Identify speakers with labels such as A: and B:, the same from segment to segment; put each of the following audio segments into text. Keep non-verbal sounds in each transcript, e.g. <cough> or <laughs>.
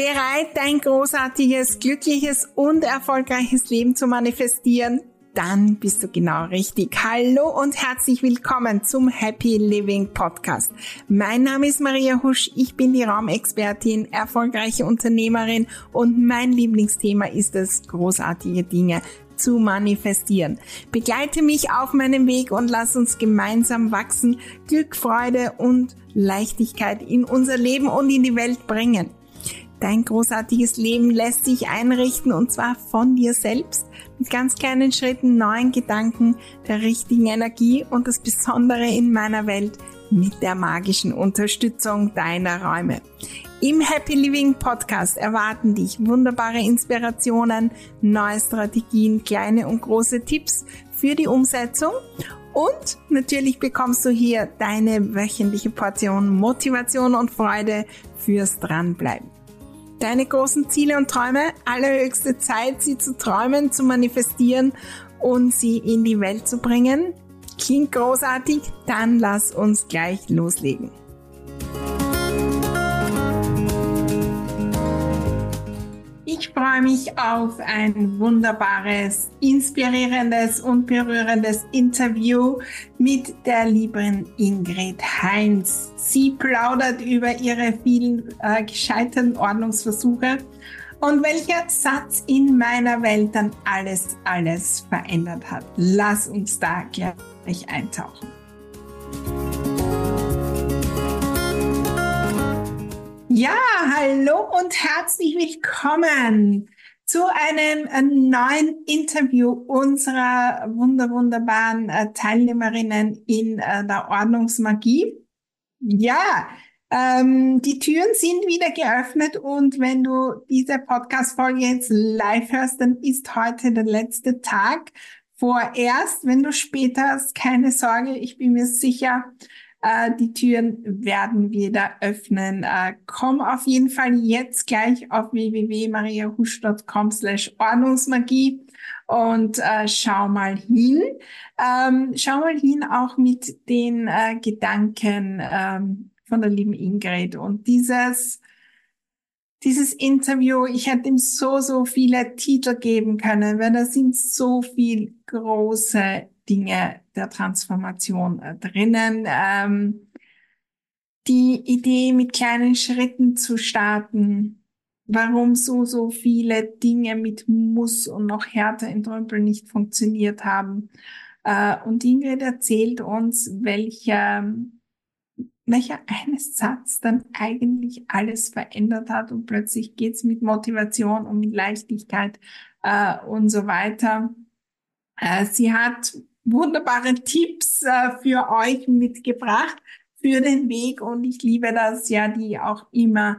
A: Bereit, dein großartiges, glückliches und erfolgreiches Leben zu manifestieren? Dann bist du genau richtig. Hallo und herzlich willkommen zum Happy Living Podcast. Mein Name ist Maria Husch, ich bin die Raumexpertin, erfolgreiche Unternehmerin und mein Lieblingsthema ist es, großartige Dinge zu manifestieren. Begleite mich auf meinem Weg und lass uns gemeinsam wachsen, Glück, Freude und Leichtigkeit in unser Leben und in die Welt bringen. Dein großartiges Leben lässt sich einrichten und zwar von dir selbst. Mit ganz kleinen Schritten, neuen Gedanken, der richtigen Energie und das Besondere in meiner Welt mit der magischen Unterstützung deiner Räume. Im Happy Living Podcast erwarten dich wunderbare Inspirationen, neue Strategien, kleine und große Tipps für die Umsetzung. Und natürlich bekommst du hier deine wöchentliche Portion Motivation und Freude fürs Dranbleiben deine großen Ziele und Träume, allerhöchste Zeit, sie zu träumen, zu manifestieren und sie in die Welt zu bringen? Klingt großartig? Dann lass uns gleich loslegen. Ich freue mich auf ein wunderbares, inspirierendes und berührendes Interview mit der lieben Ingrid Heinz. Sie plaudert über ihre vielen äh, gescheiterten Ordnungsversuche und welcher Satz in meiner Welt dann alles, alles verändert hat. Lass uns da gleich eintauchen. Ja, hallo und herzlich willkommen zu einem äh, neuen Interview unserer wunder wunderbaren äh, Teilnehmerinnen in äh, der Ordnungsmagie. Ja, ähm, die Türen sind wieder geöffnet und wenn du diese Podcast-Folge jetzt live hörst, dann ist heute der letzte Tag. Vorerst, wenn du später hast, keine Sorge, ich bin mir sicher, äh, die Türen werden wieder öffnen. Äh, komm auf jeden Fall jetzt gleich auf www.mariahusch.com slash Ordnungsmagie und äh, schau mal hin. Ähm, schau mal hin auch mit den äh, Gedanken ähm, von der lieben Ingrid und dieses dieses Interview, ich hätte ihm so, so viele Titel geben können, weil da sind so viel große Dinge der Transformation äh, drinnen. Ähm, die Idee, mit kleinen Schritten zu starten, warum so, so viele Dinge mit Muss und noch härter in Trümpel nicht funktioniert haben. Äh, und Ingrid erzählt uns, welcher, welcher eines Satz dann eigentlich alles verändert hat und plötzlich geht's mit Motivation und mit Leichtigkeit äh, und so weiter. Äh, sie hat wunderbare Tipps äh, für euch mitgebracht für den Weg und ich liebe das ja, die auch immer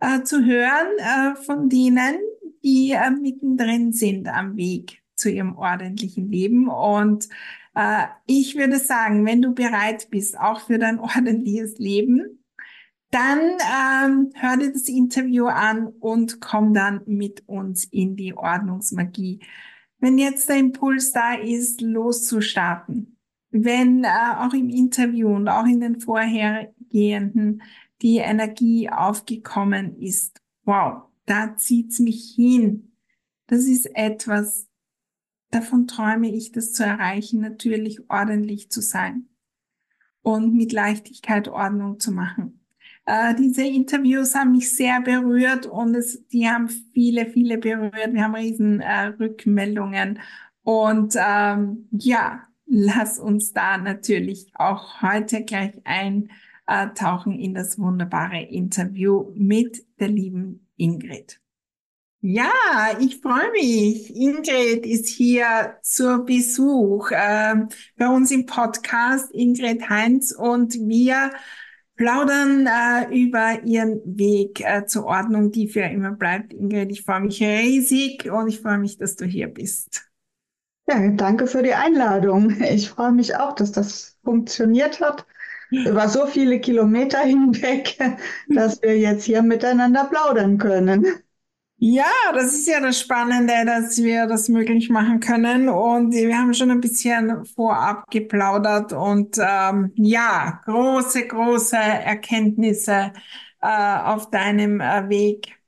A: äh, zu hören äh, von denen, die äh, mittendrin sind am Weg zu ihrem ordentlichen Leben und ich würde sagen, wenn du bereit bist, auch für dein <laughs> ordentliches Leben, dann ähm, hör dir das Interview an und komm dann mit uns in die Ordnungsmagie wenn jetzt der Impuls da ist, loszustarten, wenn äh, auch im Interview und auch in den vorhergehenden die Energie aufgekommen ist, wow, da zieht's mich hin. Das ist etwas, davon träume ich, das zu erreichen, natürlich ordentlich zu sein und mit Leichtigkeit Ordnung zu machen. Äh, diese Interviews haben mich sehr berührt und es, die haben viele, viele berührt. Wir haben riesen äh, Rückmeldungen und ähm, ja, lass uns da natürlich auch heute gleich eintauchen in das wunderbare Interview mit der lieben Ingrid. Ja, ich freue mich. Ingrid ist hier zur Besuch äh, bei uns im Podcast. Ingrid Heinz und wir plaudern äh, über ihren Weg äh, zur Ordnung, die für immer bleibt. Ingrid, ich freue mich riesig und ich freue mich, dass du hier bist.
B: Ja, danke für die Einladung. Ich freue mich auch, dass das funktioniert hat über so viele Kilometer hinweg, <laughs> dass wir jetzt hier miteinander plaudern können.
A: Ja, das ist ja das Spannende, dass wir das möglich machen können. Und wir haben schon ein bisschen vorab geplaudert und ähm, ja, große, große Erkenntnisse äh, auf deinem äh, Weg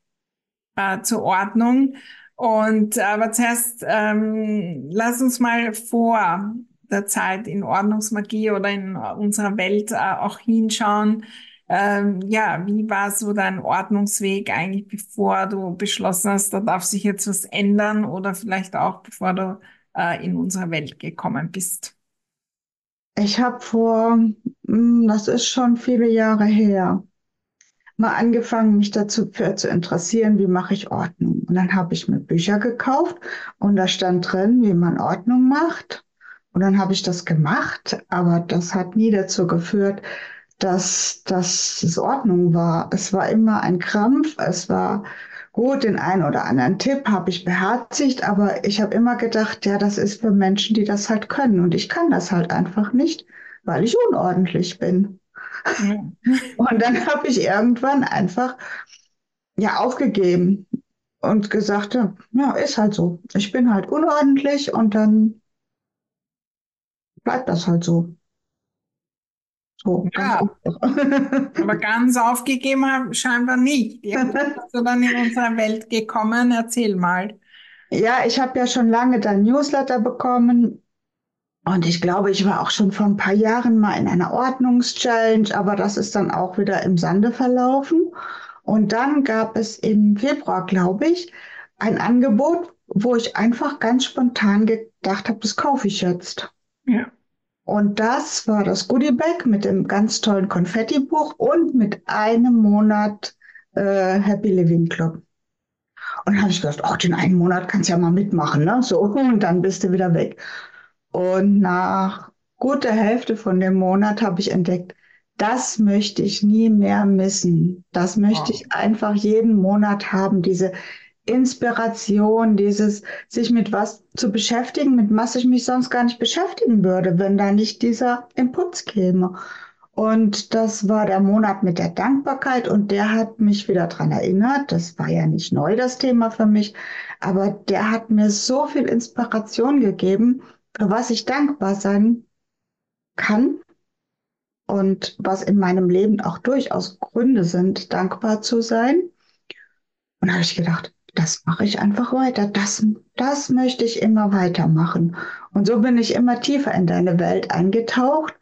A: äh, zur Ordnung. Und aber zuerst ähm, lass uns mal vor der Zeit in Ordnungsmagie oder in unserer Welt äh, auch hinschauen. Ähm, ja, wie war so dein Ordnungsweg eigentlich, bevor du beschlossen hast, da darf sich jetzt was ändern oder vielleicht auch bevor du äh, in unsere Welt gekommen bist?
B: Ich habe vor, hm, das ist schon viele Jahre her, mal angefangen, mich dazu für zu interessieren, wie mache ich Ordnung. Und dann habe ich mir Bücher gekauft und da stand drin, wie man Ordnung macht. Und dann habe ich das gemacht, aber das hat nie dazu geführt, dass das Ordnung war. Es war immer ein Krampf, es war gut, den einen oder anderen Tipp habe ich beherzigt, aber ich habe immer gedacht, ja, das ist für Menschen, die das halt können. Und ich kann das halt einfach nicht, weil ich unordentlich bin. Und dann habe ich irgendwann einfach ja aufgegeben und gesagt, ja, ist halt so. Ich bin halt unordentlich und dann bleibt das halt so.
A: So, ja, aber ganz aufgegeben haben scheinbar nicht. Wie <laughs> bist du dann in unsere Welt gekommen? Erzähl mal.
B: Ja, ich habe ja schon lange dein Newsletter bekommen und ich glaube, ich war auch schon vor ein paar Jahren mal in einer Ordnungschallenge, aber das ist dann auch wieder im Sande verlaufen. Und dann gab es im Februar, glaube ich, ein Angebot, wo ich einfach ganz spontan gedacht habe, das kaufe ich jetzt. Ja. Und das war das Goodie Bag mit dem ganz tollen Konfetti-Buch und mit einem Monat äh, Happy Living Club. Und dann habe ich gedacht, ach, den einen Monat kannst du ja mal mitmachen, ne? So, <laughs> und dann bist du wieder weg. Und nach guter Hälfte von dem Monat habe ich entdeckt, das möchte ich nie mehr missen. Das möchte ich einfach jeden Monat haben, diese Inspiration, dieses sich mit was zu beschäftigen, mit was ich mich sonst gar nicht beschäftigen würde, wenn da nicht dieser Impuls käme. Und das war der Monat mit der Dankbarkeit und der hat mich wieder dran erinnert. Das war ja nicht neu, das Thema für mich, aber der hat mir so viel Inspiration gegeben, für was ich dankbar sein kann und was in meinem Leben auch durchaus Gründe sind, dankbar zu sein. Und da habe ich gedacht, das mache ich einfach weiter. Das, das möchte ich immer weitermachen. Und so bin ich immer tiefer in deine Welt eingetaucht.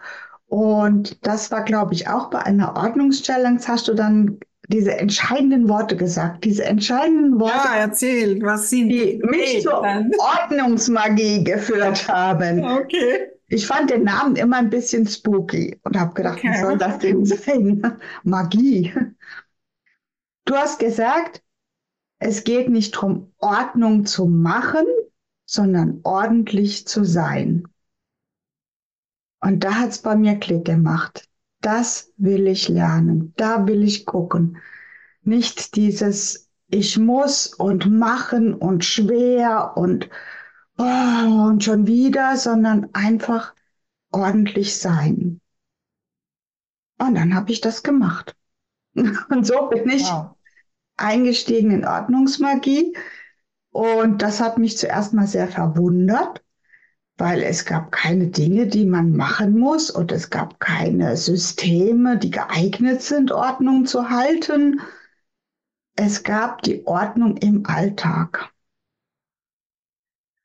B: Und das war, glaube ich, auch bei einer Ordnungschallenge hast du dann diese entscheidenden Worte gesagt, diese entscheidenden Worte.
A: Ja, erzähl, was sind
B: die? Mich zur Ordnungsmagie geführt haben. <laughs>
A: Okay.
B: Ich fand den Namen immer ein bisschen spooky und habe gedacht, okay. was soll das denn <laughs> sein? Magie. Du hast gesagt, es geht nicht darum, Ordnung zu machen, sondern ordentlich zu sein. Und da hat es bei mir Klick gemacht das will ich lernen, da will ich gucken. Nicht dieses ich muss und machen und schwer und oh, und schon wieder, sondern einfach ordentlich sein. Und dann habe ich das gemacht. <laughs> Und so bin ich wow. Eingestiegen in Ordnungsmagie. Und das hat mich zuerst mal sehr verwundert, weil es gab keine Dinge, die man machen muss und es gab keine Systeme, die geeignet sind, Ordnung zu halten. Es gab die Ordnung im Alltag.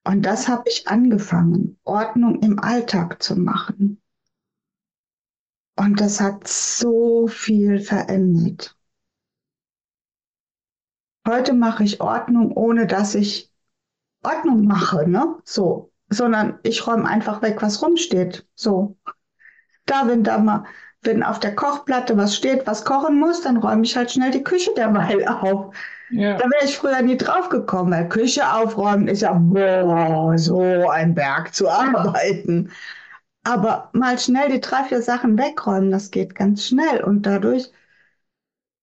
B: Und das habe ich angefangen, Ordnung im Alltag zu machen. Und das hat so viel verändert. Heute mache ich Ordnung, ohne dass ich Ordnung mache, ne? So, sondern ich räume einfach weg, was rumsteht. So. Da, wenn da mal, wenn auf der Kochplatte was steht, was kochen muss, dann räume ich halt schnell die Küche derweil <laughs> auf. Ja. Da wäre ich früher nie drauf gekommen, weil Küche aufräumen ist ja boah, so ein Berg zu arbeiten. Aber mal schnell die drei, vier Sachen wegräumen, das geht ganz schnell und dadurch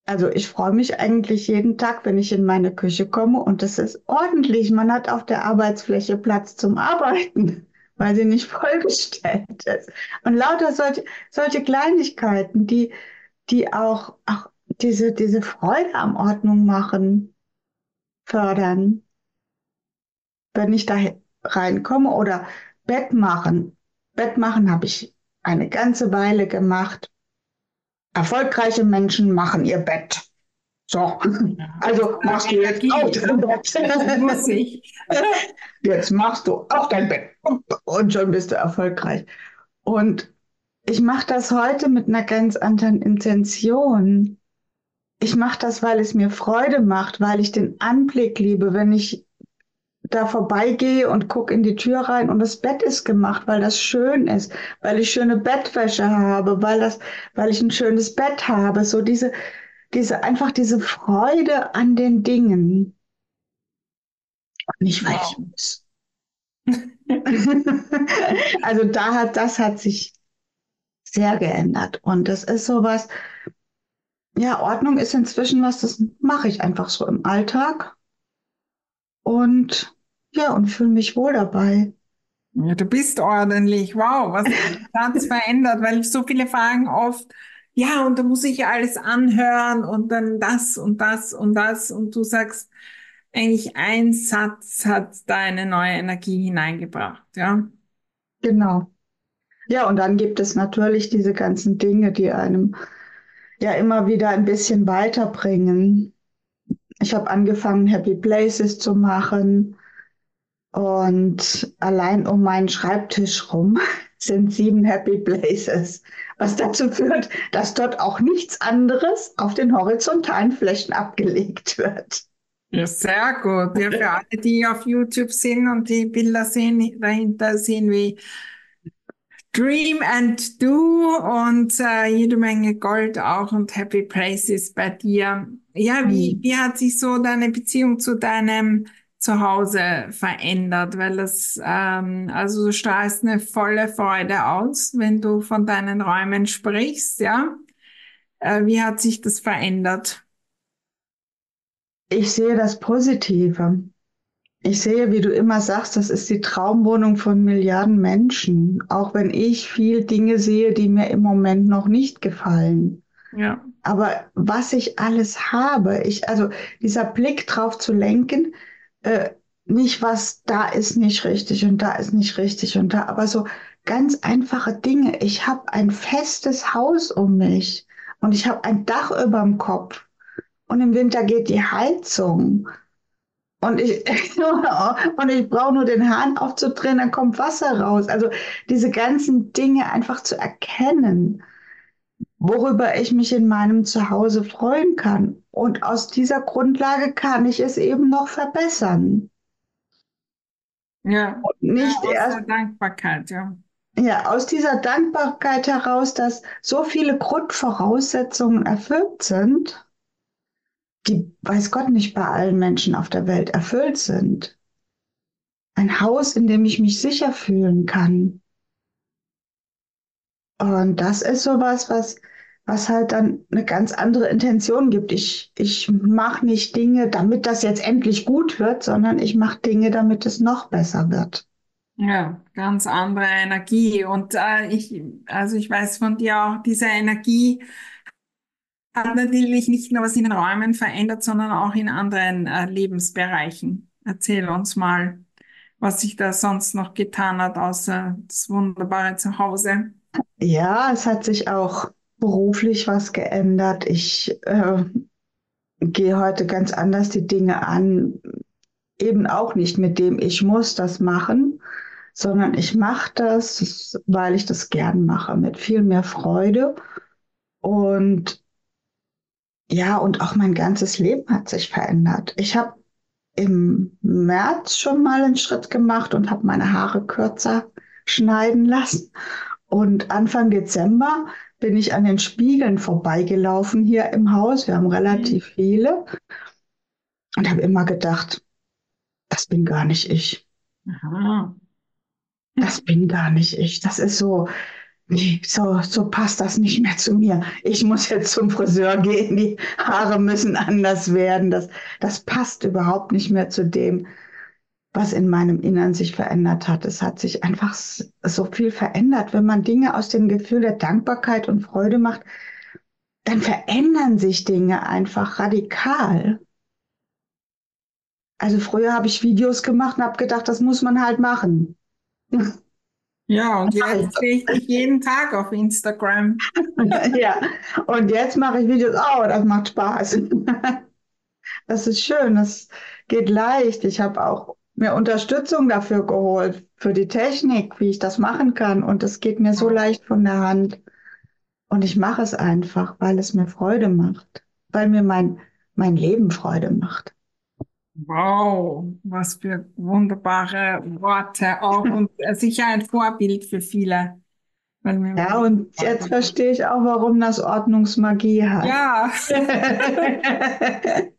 B: also ich freue mich eigentlich jeden Tag, wenn ich in meine Küche komme und es ist ordentlich. Man hat auf der Arbeitsfläche Platz zum Arbeiten, <laughs> weil sie nicht vollgestellt ist. Und lauter solche, solche Kleinigkeiten, die, die auch, auch diese, diese Freude am Ordnung machen, fördern. Wenn ich da reinkomme oder Bett machen. Bett machen habe ich eine ganze Weile gemacht Erfolgreiche Menschen machen ihr Bett. So, also machst du jetzt auch dein Bett. <laughs>
A: Muss ich.
B: Jetzt machst du auch dein Bett und schon bist du erfolgreich. Und ich mache das heute mit einer ganz anderen Intention. Ich mache das, weil es mir Freude macht, weil ich den Anblick liebe, wenn ich da vorbeigehe und gucke in die Tür rein und das Bett ist gemacht, weil das schön ist, weil ich schöne Bettwäsche habe, weil das, weil ich ein schönes Bett habe, so diese, diese, einfach diese Freude an den Dingen. Nicht, weil ich muss. <laughs> also da hat, das hat sich sehr geändert. Und das ist sowas, ja, Ordnung ist inzwischen was, das mache ich einfach so im Alltag. Und ja, und fühle mich wohl dabei.
A: Ja, du bist ordentlich. Wow, was hat <laughs> sich verändert? Weil ich so viele Fragen oft, ja, und da muss ich alles anhören und dann das und das und das. Und du sagst, eigentlich ein Satz hat da eine neue Energie hineingebracht, ja?
B: Genau. Ja, und dann gibt es natürlich diese ganzen Dinge, die einem ja immer wieder ein bisschen weiterbringen. Ich habe angefangen, Happy Places zu machen. Und allein um meinen Schreibtisch rum <laughs> sind sieben Happy Places, was dazu führt, dass dort auch nichts anderes auf den horizontalen Flächen abgelegt wird.
A: Ja, sehr gut. Ja, für alle, die auf YouTube sind und die Bilder sehen, dahinter sehen wie Dream and Do und äh, jede Menge Gold auch und Happy Places bei dir. Ja, wie, mhm. wie hat sich so deine Beziehung zu deinem Zuhause verändert? Weil das, ähm, also du strahlst eine volle Freude aus, wenn du von deinen Räumen sprichst, ja? Äh, wie hat sich das verändert?
B: Ich sehe das Positive. Ich sehe, wie du immer sagst, das ist die Traumwohnung von Milliarden Menschen, auch wenn ich viel Dinge sehe, die mir im Moment noch nicht gefallen. Ja. Aber was ich alles habe, ich, also dieser Blick drauf zu lenken, äh, nicht was da ist nicht richtig und da ist nicht richtig und da, aber so ganz einfache Dinge. Ich habe ein festes Haus um mich und ich habe ein Dach über dem Kopf und im Winter geht die Heizung und ich, <laughs> und ich brauche nur den Hahn aufzudrehen, dann kommt Wasser raus. Also diese ganzen Dinge einfach zu erkennen, worüber ich mich in meinem Zuhause freuen kann. Und aus dieser Grundlage kann ich es eben noch verbessern.
A: Ja, und nicht ja, aus erst, der Dankbarkeit, ja.
B: Ja, aus dieser Dankbarkeit heraus, dass so viele Grundvoraussetzungen erfüllt sind, die, weiß Gott, nicht bei allen Menschen auf der Welt erfüllt sind. Ein Haus, in dem ich mich sicher fühlen kann. Und das ist sowas, was, was halt dann eine ganz andere Intention gibt. Ich, ich mache nicht Dinge, damit das jetzt endlich gut wird, sondern ich mache Dinge, damit es noch besser wird.
A: Ja, ganz andere Energie. Und äh, ich, also ich weiß von dir auch, diese Energie, hat natürlich nicht nur was in den Räumen verändert, sondern auch in anderen äh, Lebensbereichen. Erzähl uns mal, was sich da sonst noch getan hat, außer das wunderbare Zuhause.
B: Ja, es hat sich auch beruflich was geändert. Ich äh, gehe heute ganz anders die Dinge an. Eben auch nicht mit dem, ich muss das machen, sondern ich mache das, weil ich das gern mache, mit viel mehr Freude. Und ja, und auch mein ganzes Leben hat sich verändert. Ich habe im März schon mal einen Schritt gemacht und habe meine Haare kürzer schneiden lassen. Und Anfang Dezember bin ich an den Spiegeln vorbeigelaufen hier im Haus. Wir haben relativ mhm. viele. Und habe immer gedacht, das bin gar nicht ich. Aha. Das bin gar nicht ich. Das ist so, nee, so, so passt das nicht mehr zu mir. Ich muss jetzt zum Friseur gehen, die Haare müssen anders werden. Das, das passt überhaupt nicht mehr zu dem, was in meinem Innern sich verändert hat. Es hat sich einfach so viel verändert. Wenn man Dinge aus dem Gefühl der Dankbarkeit und Freude macht, dann verändern sich Dinge einfach radikal. Also früher habe ich Videos gemacht und habe gedacht, das muss man halt machen. <laughs>
A: Ja, und jetzt sehe ich dich jeden Tag auf Instagram. <laughs>
B: ja, und jetzt mache ich Videos, oh, das macht Spaß. <laughs> das ist schön, das geht leicht. Ich habe auch mir Unterstützung dafür geholt, für die Technik, wie ich das machen kann. Und es geht mir so leicht von der Hand. Und ich mache es einfach, weil es mir Freude macht, weil mir mein, mein Leben Freude macht.
A: Wow, was für wunderbare Worte auch <laughs> und sicher ein Vorbild für viele.
B: Ja, und jetzt verstehe ich auch, warum das Ordnungsmagie hat.
A: Ja. <laughs>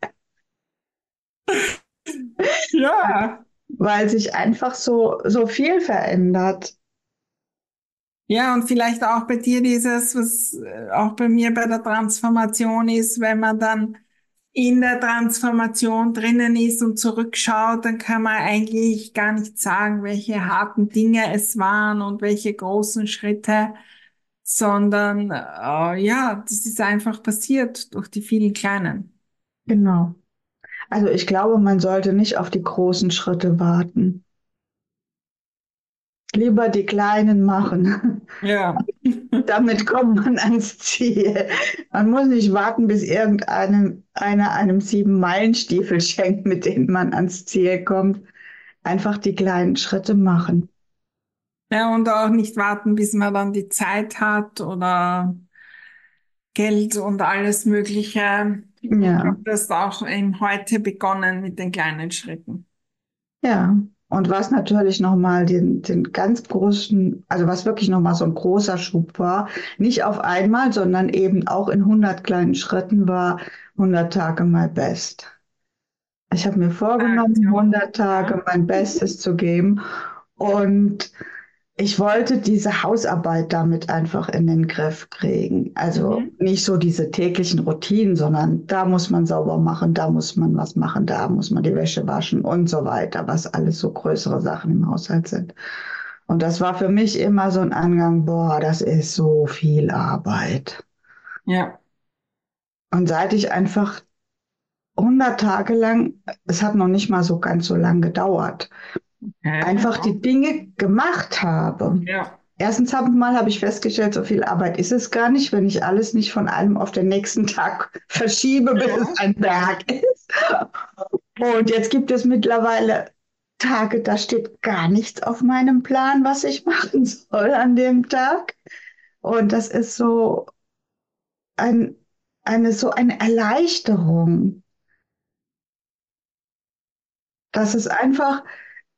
A: <laughs> ja.
B: Weil sich einfach so, so viel verändert.
A: Ja, und vielleicht auch bei dir dieses, was äh, auch bei mir bei der Transformation ist, wenn man dann in der Transformation drinnen ist und zurückschaut, dann kann man eigentlich gar nicht sagen, welche harten Dinge es waren und welche großen Schritte, sondern äh, ja, das ist einfach passiert durch die vielen kleinen.
B: Genau. Also ich glaube, man sollte nicht auf die großen Schritte warten. Lieber die kleinen machen.
A: Ja. <laughs>
B: Damit kommt man ans Ziel. Man muss nicht warten, bis irgendeinem einer einem sieben Meilenstiefel schenkt, mit denen man ans Ziel kommt. Einfach die kleinen Schritte machen.
A: Ja, und auch nicht warten, bis man dann die Zeit hat oder Geld und alles Mögliche. Ja. Ich glaube, das auch eben heute begonnen mit den kleinen Schritten.
B: Ja. Und was natürlich nochmal den, den ganz großen, also was wirklich nochmal so ein großer Schub war, nicht auf einmal, sondern eben auch in 100 kleinen Schritten war 100 Tage my best. Ich habe mir vorgenommen, 100 Tage mein Bestes zu geben und ich wollte diese Hausarbeit damit einfach in den Griff kriegen. Also mhm. nicht so diese täglichen Routinen, sondern da muss man sauber machen, da muss man was machen, da muss man die Wäsche waschen und so weiter, was alles so größere Sachen im Haushalt sind. Und das war für mich immer so ein Angang, boah, das ist so viel Arbeit.
A: Ja.
B: Und seit ich einfach 100 Tage lang, es hat noch nicht mal so ganz so lang gedauert, Okay. Einfach die Dinge gemacht habe.
A: Ja.
B: Erstens mal habe ich festgestellt, so viel Arbeit ist es gar nicht, wenn ich alles nicht von einem auf den nächsten Tag <laughs> verschiebe, bis ja. es ein Berg ist. Und jetzt gibt es mittlerweile Tage, da steht gar nichts auf meinem Plan, was ich machen soll an dem Tag. Und das ist so ein, eine, so eine Erleichterung. Das ist einfach,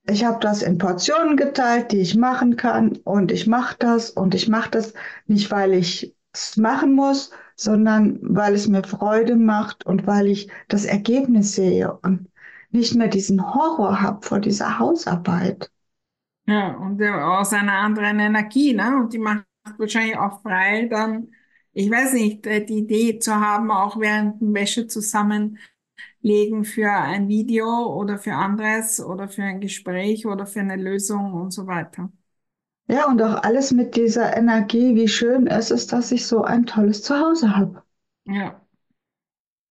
B: ich habe das in Portionen geteilt, die ich machen kann und ich mache das und ich mache das nicht, weil ich es machen muss, sondern weil es mir Freude macht und weil ich das Ergebnis sehe und nicht mehr diesen Horror habe vor dieser Hausarbeit.
A: Ja, und aus einer anderen Energie, ne? Und die macht wahrscheinlich auch frei, dann, ich weiß nicht, äh, die Idee zu haben, auch während Wäsche zusammen legen für ein Video oder für anderes oder für ein Gespräch oder für eine Lösung und so weiter.
B: Ja, und auch alles mit dieser Energie, wie schön es ist, dass ich so ein tolles Zuhause habe.
A: Ja.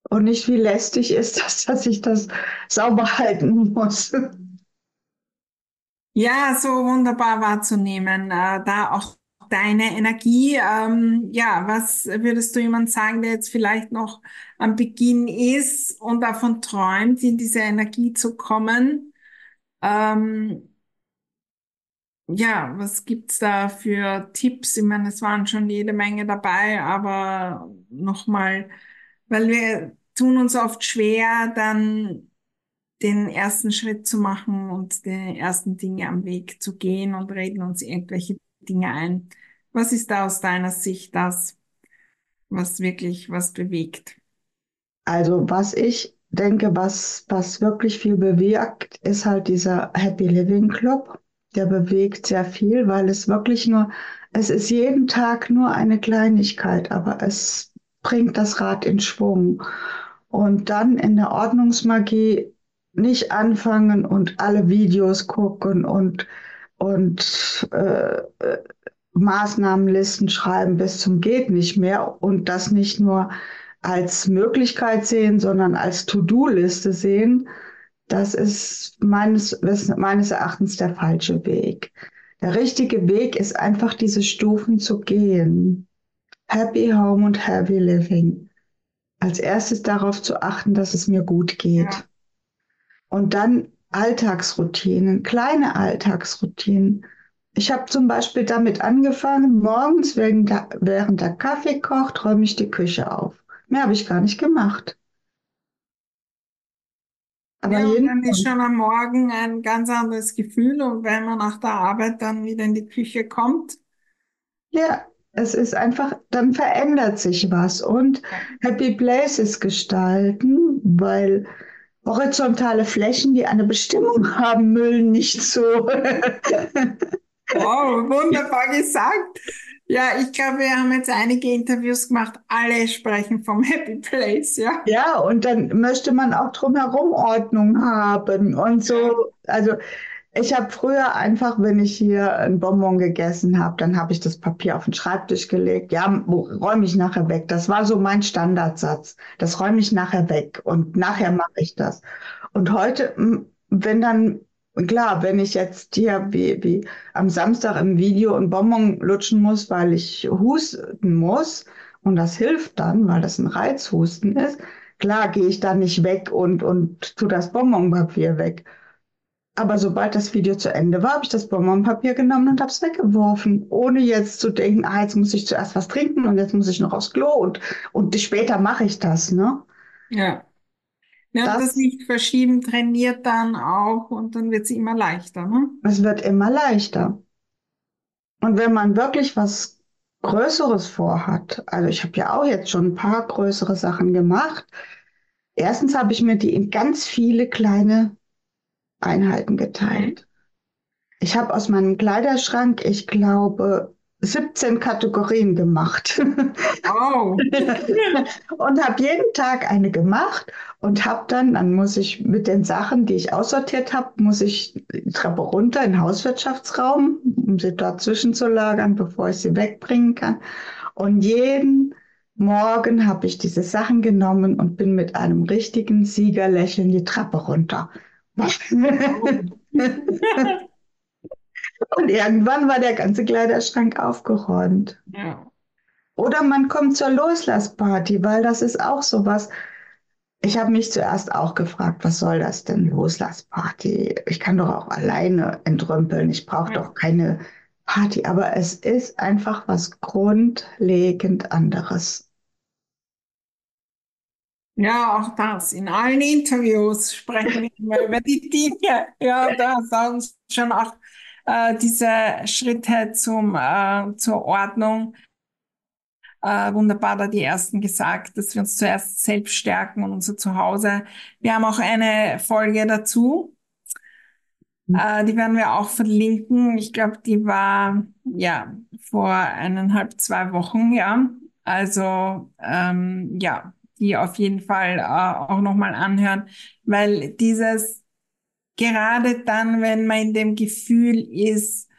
B: Und nicht wie lästig ist das, <laughs> dass ich das sauber halten muss.
A: Ja, so wunderbar wahrzunehmen, äh, da auch deine Energie. Ähm, ja, was würdest du jemand sagen, der jetzt vielleicht noch am Beginn ist und davon träumt, in diese Energie zu kommen? Ähm, ja, was gibt's da für Tipps? Ich meine, es waren schon jede Menge dabei, aber nochmal, weil wir tun uns oft schwer, dann den ersten Schritt zu machen und die ersten Dinge am Weg zu gehen und reden uns irgendwelche Dinge ein. Was ist da aus deiner Sicht das, was wirklich was bewegt?
B: Also was ich denke, was, was wirklich viel bewirkt, ist halt dieser Happy Living Club. Der bewegt sehr viel, weil es wirklich nur, es ist jeden Tag nur eine Kleinigkeit, aber es bringt das Rad in Schwung. Und dann in der Ordnungsmagie nicht anfangen und alle Videos gucken und, und äh, äh Maßnahmenlisten schreiben bis zum geht nicht mehr und das nicht nur als Möglichkeit sehen, sondern als To-Do-Liste sehen, das ist meines, meines Erachtens der falsche Weg. Der richtige Weg ist einfach diese Stufen zu gehen. Happy Home und Happy Living. als erstes darauf zu achten, dass es mir gut geht.
A: Ja.
B: Und dann Alltagsroutinen, kleine Alltagsroutinen. Ich habe zum Beispiel damit angefangen, morgens während der, während der Kaffee kocht, räume ich die Küche auf. Mehr habe ich gar nicht gemacht. Aber
A: Ja,
B: jeden
A: dann ist schon am Morgen ein ganz anderes Gefühl und wenn man nach der Arbeit dann wieder in die Küche kommt,
B: Ja, es ist einfach, dann verändert sich was und. Happy Places gestalten, weil horizontale Flächen, die eine Bestimmung haben, Müll nicht so.
A: Wow, wunderbar gesagt. Ja, ich glaube, wir haben jetzt einige Interviews gemacht. Alle sprechen vom Happy Place, ja.
B: Ja, und dann möchte man auch drumherum Ordnung haben und so. Also ich habe früher einfach, wenn ich hier ein Bonbon gegessen habe, dann habe ich das Papier auf den Schreibtisch gelegt. Ja, räume ich nachher weg. Das war so mein Standardsatz. Das räume ich nachher weg und nachher mache ich das. Und heute, m, wenn dann, klar, wenn ich jetzt hier wie, wie am Samstag im Video ein Bonbon lutschen muss, weil ich husten muss, und das hilft dann, weil das ein Reizhusten ist, klar gehe ich dann nicht weg und, und tu das Bonbonpapier weg. Aber sobald das Video zu Ende war, habe ich das Bonbonpapier genommen und habe es weggeworfen, ohne jetzt zu denken, ah, jetzt muss ich zuerst was trinken und jetzt muss ich noch aufs Klo und, und später mache ich das, ne?
A: ja. Ja, das
B: Das,
A: nicht verschieben trainiert dann auch und dann wird es immer leichter, ne?
B: es wird immer leichter. Und wenn man wirklich was Größeres vorhat, also ich habe ja auch jetzt schon ein paar größere Sachen gemacht. Erstens habe ich mir die in ganz viele kleine Einheiten
A: Mhm.
B: geteilt. Ich habe aus meinem Kleiderschrank, ich glaube, 17 Kategorien gemacht
A: Wow. <laughs>
B: und habe jeden Tag eine gemacht und habe dann, dann muss ich mit den Sachen, die ich aussortiert habe, muss ich die Treppe runter in den Hauswirtschaftsraum, um sie dort zwischenzulagern, bevor ich sie wegbringen kann. Und jeden Morgen habe ich diese Sachen genommen und bin mit einem richtigen Siegerlächeln die Treppe runter. <laughs> Und irgendwann war der ganze Kleiderschrank aufgeräumt.
A: Ja.
B: Oder man kommt zur Loslassparty, weil das ist auch sowas. Ich habe mich zuerst auch gefragt, was soll das denn, Loslassparty? Ich kann doch auch alleine entrümpeln. Ich brauche
A: Ja.
B: doch keine Party. Aber es ist einfach was grundlegend anderes.
A: Ja, auch das. In allen Interviews sprechen wir immer über die Dinge. Ja, da uns schon auch äh, diese Schritte zum, äh, zur Ordnung äh, wunderbar da die ersten gesagt, dass wir uns zuerst selbst stärken und unser Zuhause. Wir haben auch eine Folge dazu. Äh, die werden wir auch verlinken. Ich glaube, die war ja vor eineinhalb, zwei Wochen, ja. Also ähm, ja, die auf jeden Fall äh, auch nochmal anhören, weil dieses gerade dann, wenn man in dem Gefühl ist,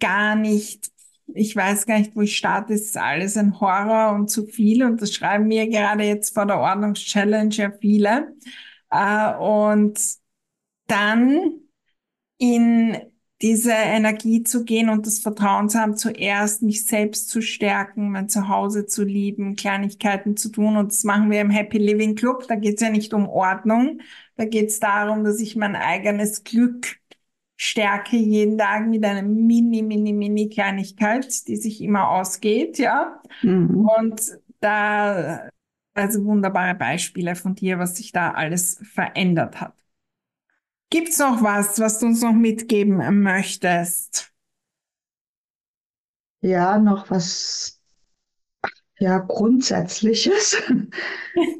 A: gar nicht, ich weiß gar nicht, wo ich starte, ist alles ein Horror und zu viel und das schreiben mir gerade jetzt vor der Ordnungschallenge ja viele. Äh, und dann in diese Energie zu gehen und das Vertrauen zu haben, zuerst mich selbst zu stärken, mein Zuhause zu lieben, Kleinigkeiten zu tun. Und das machen wir im Happy Living Club. Da geht es ja nicht um Ordnung. Da geht es darum, dass ich mein eigenes Glück stärke jeden Tag mit einer mini, mini, mini Kleinigkeit, die sich immer ausgeht, ja.
B: Mhm.
A: Und da, also wunderbare Beispiele von dir, was sich da alles verändert hat. Gibt's noch was, was du uns noch mitgeben möchtest?
B: Ja, noch was, ja, Grundsätzliches. <laughs>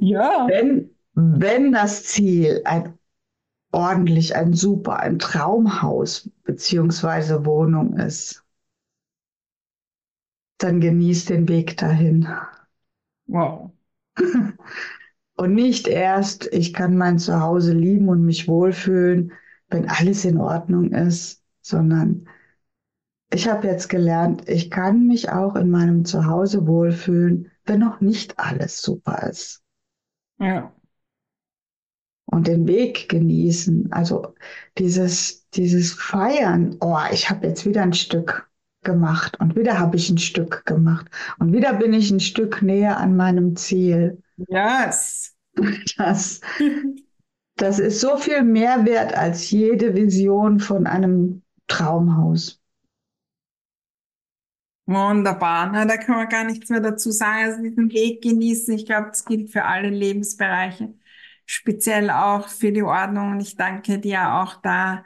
A: Ja.
B: Wenn, wenn das Ziel ein ordentlich, ein super, ein Traumhaus beziehungsweise Wohnung ist, dann genieß den Weg dahin.
A: Wow. <laughs>
B: Und nicht erst, ich kann mein Zuhause lieben und mich wohlfühlen, wenn alles in Ordnung ist, sondern ich habe jetzt gelernt, ich kann mich auch in meinem Zuhause wohlfühlen, wenn noch nicht alles super ist.
A: Ja.
B: Und den Weg genießen. Also dieses, dieses Feiern, oh, ich habe jetzt wieder ein Stück gemacht und wieder habe ich ein Stück gemacht und wieder bin ich ein Stück näher an meinem Ziel.
A: Yes. <laughs>
B: Das, das ist so viel mehr wert als jede Vision von einem Traumhaus.
A: Wunderbar. Na, da kann man gar nichts mehr dazu sagen. Also diesen Weg genießen. Ich glaube, das gilt für alle Lebensbereiche, speziell auch für die Ordnung. Und ich danke dir auch da.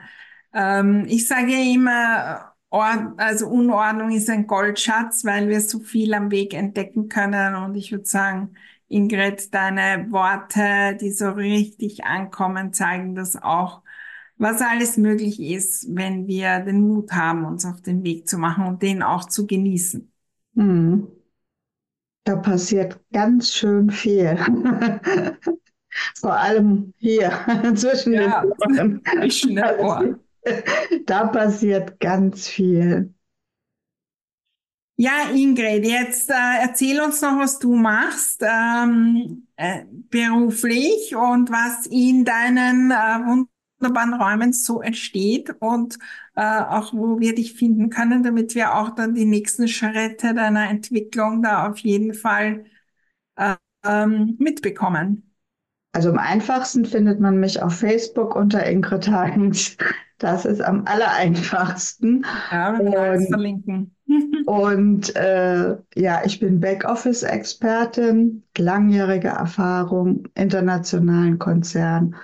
A: Ähm, ich sage immer, also Unordnung ist ein Goldschatz, weil wir so viel am Weg entdecken können. Und ich würde sagen, Ingrid, deine Worte, die so richtig ankommen, zeigen das auch was alles möglich ist, wenn wir den Mut haben, uns auf den Weg zu machen und den auch zu genießen.
B: Hm. Da passiert ganz schön viel. <laughs> Vor allem hier <laughs> zwischen ja, den Ohren. Zwischen den Ohren. <laughs> Da passiert ganz viel.
A: Ja, Ingrid, jetzt äh, erzähl uns noch, was du machst ähm, äh, beruflich und was in deinen äh, wunderbaren Räumen so entsteht und äh, auch wo wir dich finden können, damit wir auch dann die nächsten Schritte deiner Entwicklung da auf jeden Fall äh, ähm, mitbekommen.
B: Also am einfachsten findet man mich auf Facebook unter Ingrid Hagens. Das ist am allereinfachsten.
A: Ja, können verlinken. <laughs>
B: und äh, ja, ich bin Backoffice-Expertin, langjährige Erfahrung, internationalen Konzern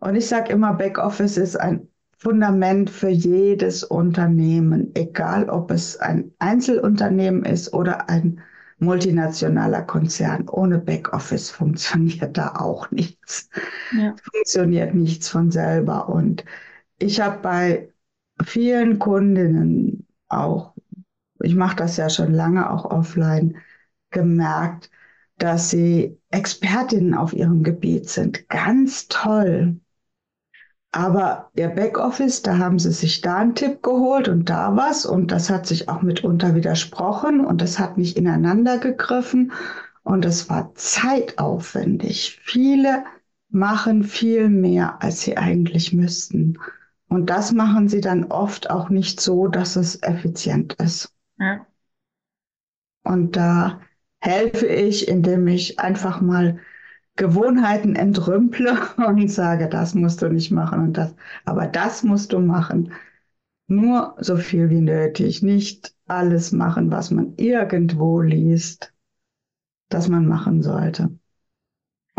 B: und ich sage immer, Backoffice ist ein Fundament für jedes Unternehmen, egal ob es ein Einzelunternehmen ist oder ein multinationaler Konzern. Ohne Backoffice funktioniert da auch nichts. Ja. Funktioniert nichts von selber. Und ich habe bei vielen Kundinnen auch, ich mache das ja schon lange auch offline, gemerkt, dass sie Expertinnen auf ihrem Gebiet sind. Ganz toll. Aber der Backoffice, da haben sie sich da einen Tipp geholt und da was und das hat sich auch mitunter widersprochen und das hat nicht ineinander gegriffen und es war zeitaufwendig. Viele machen viel mehr, als sie eigentlich müssten. Und das machen sie dann oft auch nicht so, dass es effizient ist. Ja. Und da helfe ich, indem ich einfach mal Gewohnheiten entrümple <laughs> und sage, das musst du nicht machen und das, aber das musst du machen. Nur so viel wie nötig, nicht alles machen, was man irgendwo liest, dass man machen sollte.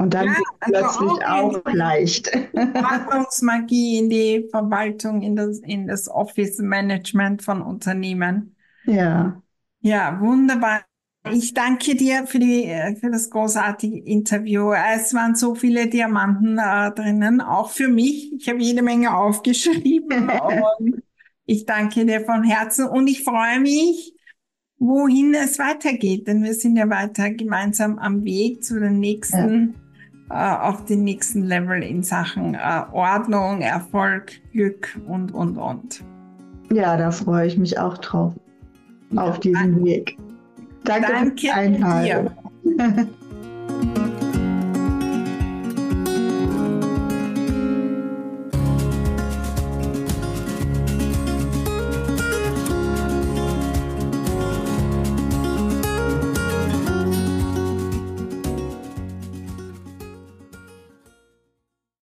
B: Und dann ja, also plötzlich auch, auch leicht.
A: Verwaltungsmagie in die Verwaltung, in das, in das Office Management von Unternehmen.
B: Ja.
A: Ja, wunderbar. Ich danke dir für, die, für das großartige Interview. Es waren so viele Diamanten äh, drinnen, auch für mich. Ich habe jede Menge aufgeschrieben. <laughs> ich danke dir von Herzen und ich freue mich, wohin es weitergeht, denn wir sind ja weiter gemeinsam am Weg zu den nächsten, ja. Äh, auf den nächsten Level in Sachen äh, Ordnung, Erfolg, Glück und, und, und.
B: Ja, da freue ich mich auch drauf, auf diesen Weg. Danke, Danke dir. <laughs>